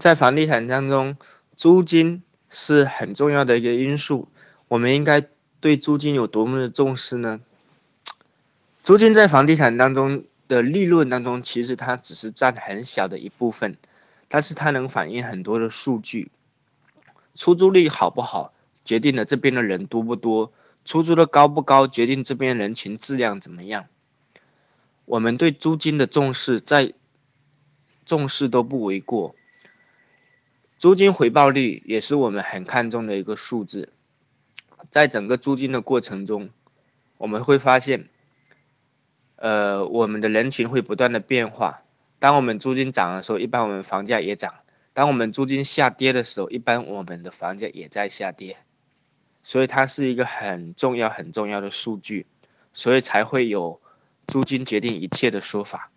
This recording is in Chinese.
在房地产当中，租金是很重要的一个因素。我们应该对租金有多么的重视呢？租金在房地产当中的利润当中，其实它只是占很小的一部分，但是它能反映很多的数据。出租率好不好，决定了这边的人多不多；出租的高不高，决定这边人群质量怎么样。我们对租金的重视，在重视都不为过。租金回报率也是我们很看重的一个数字，在整个租金的过程中，我们会发现，呃，我们的人群会不断的变化。当我们租金涨的时候，一般我们房价也涨；当我们租金下跌的时候，一般我们的房价也在下跌。所以它是一个很重要、很重要的数据，所以才会有租金决定一切的说法。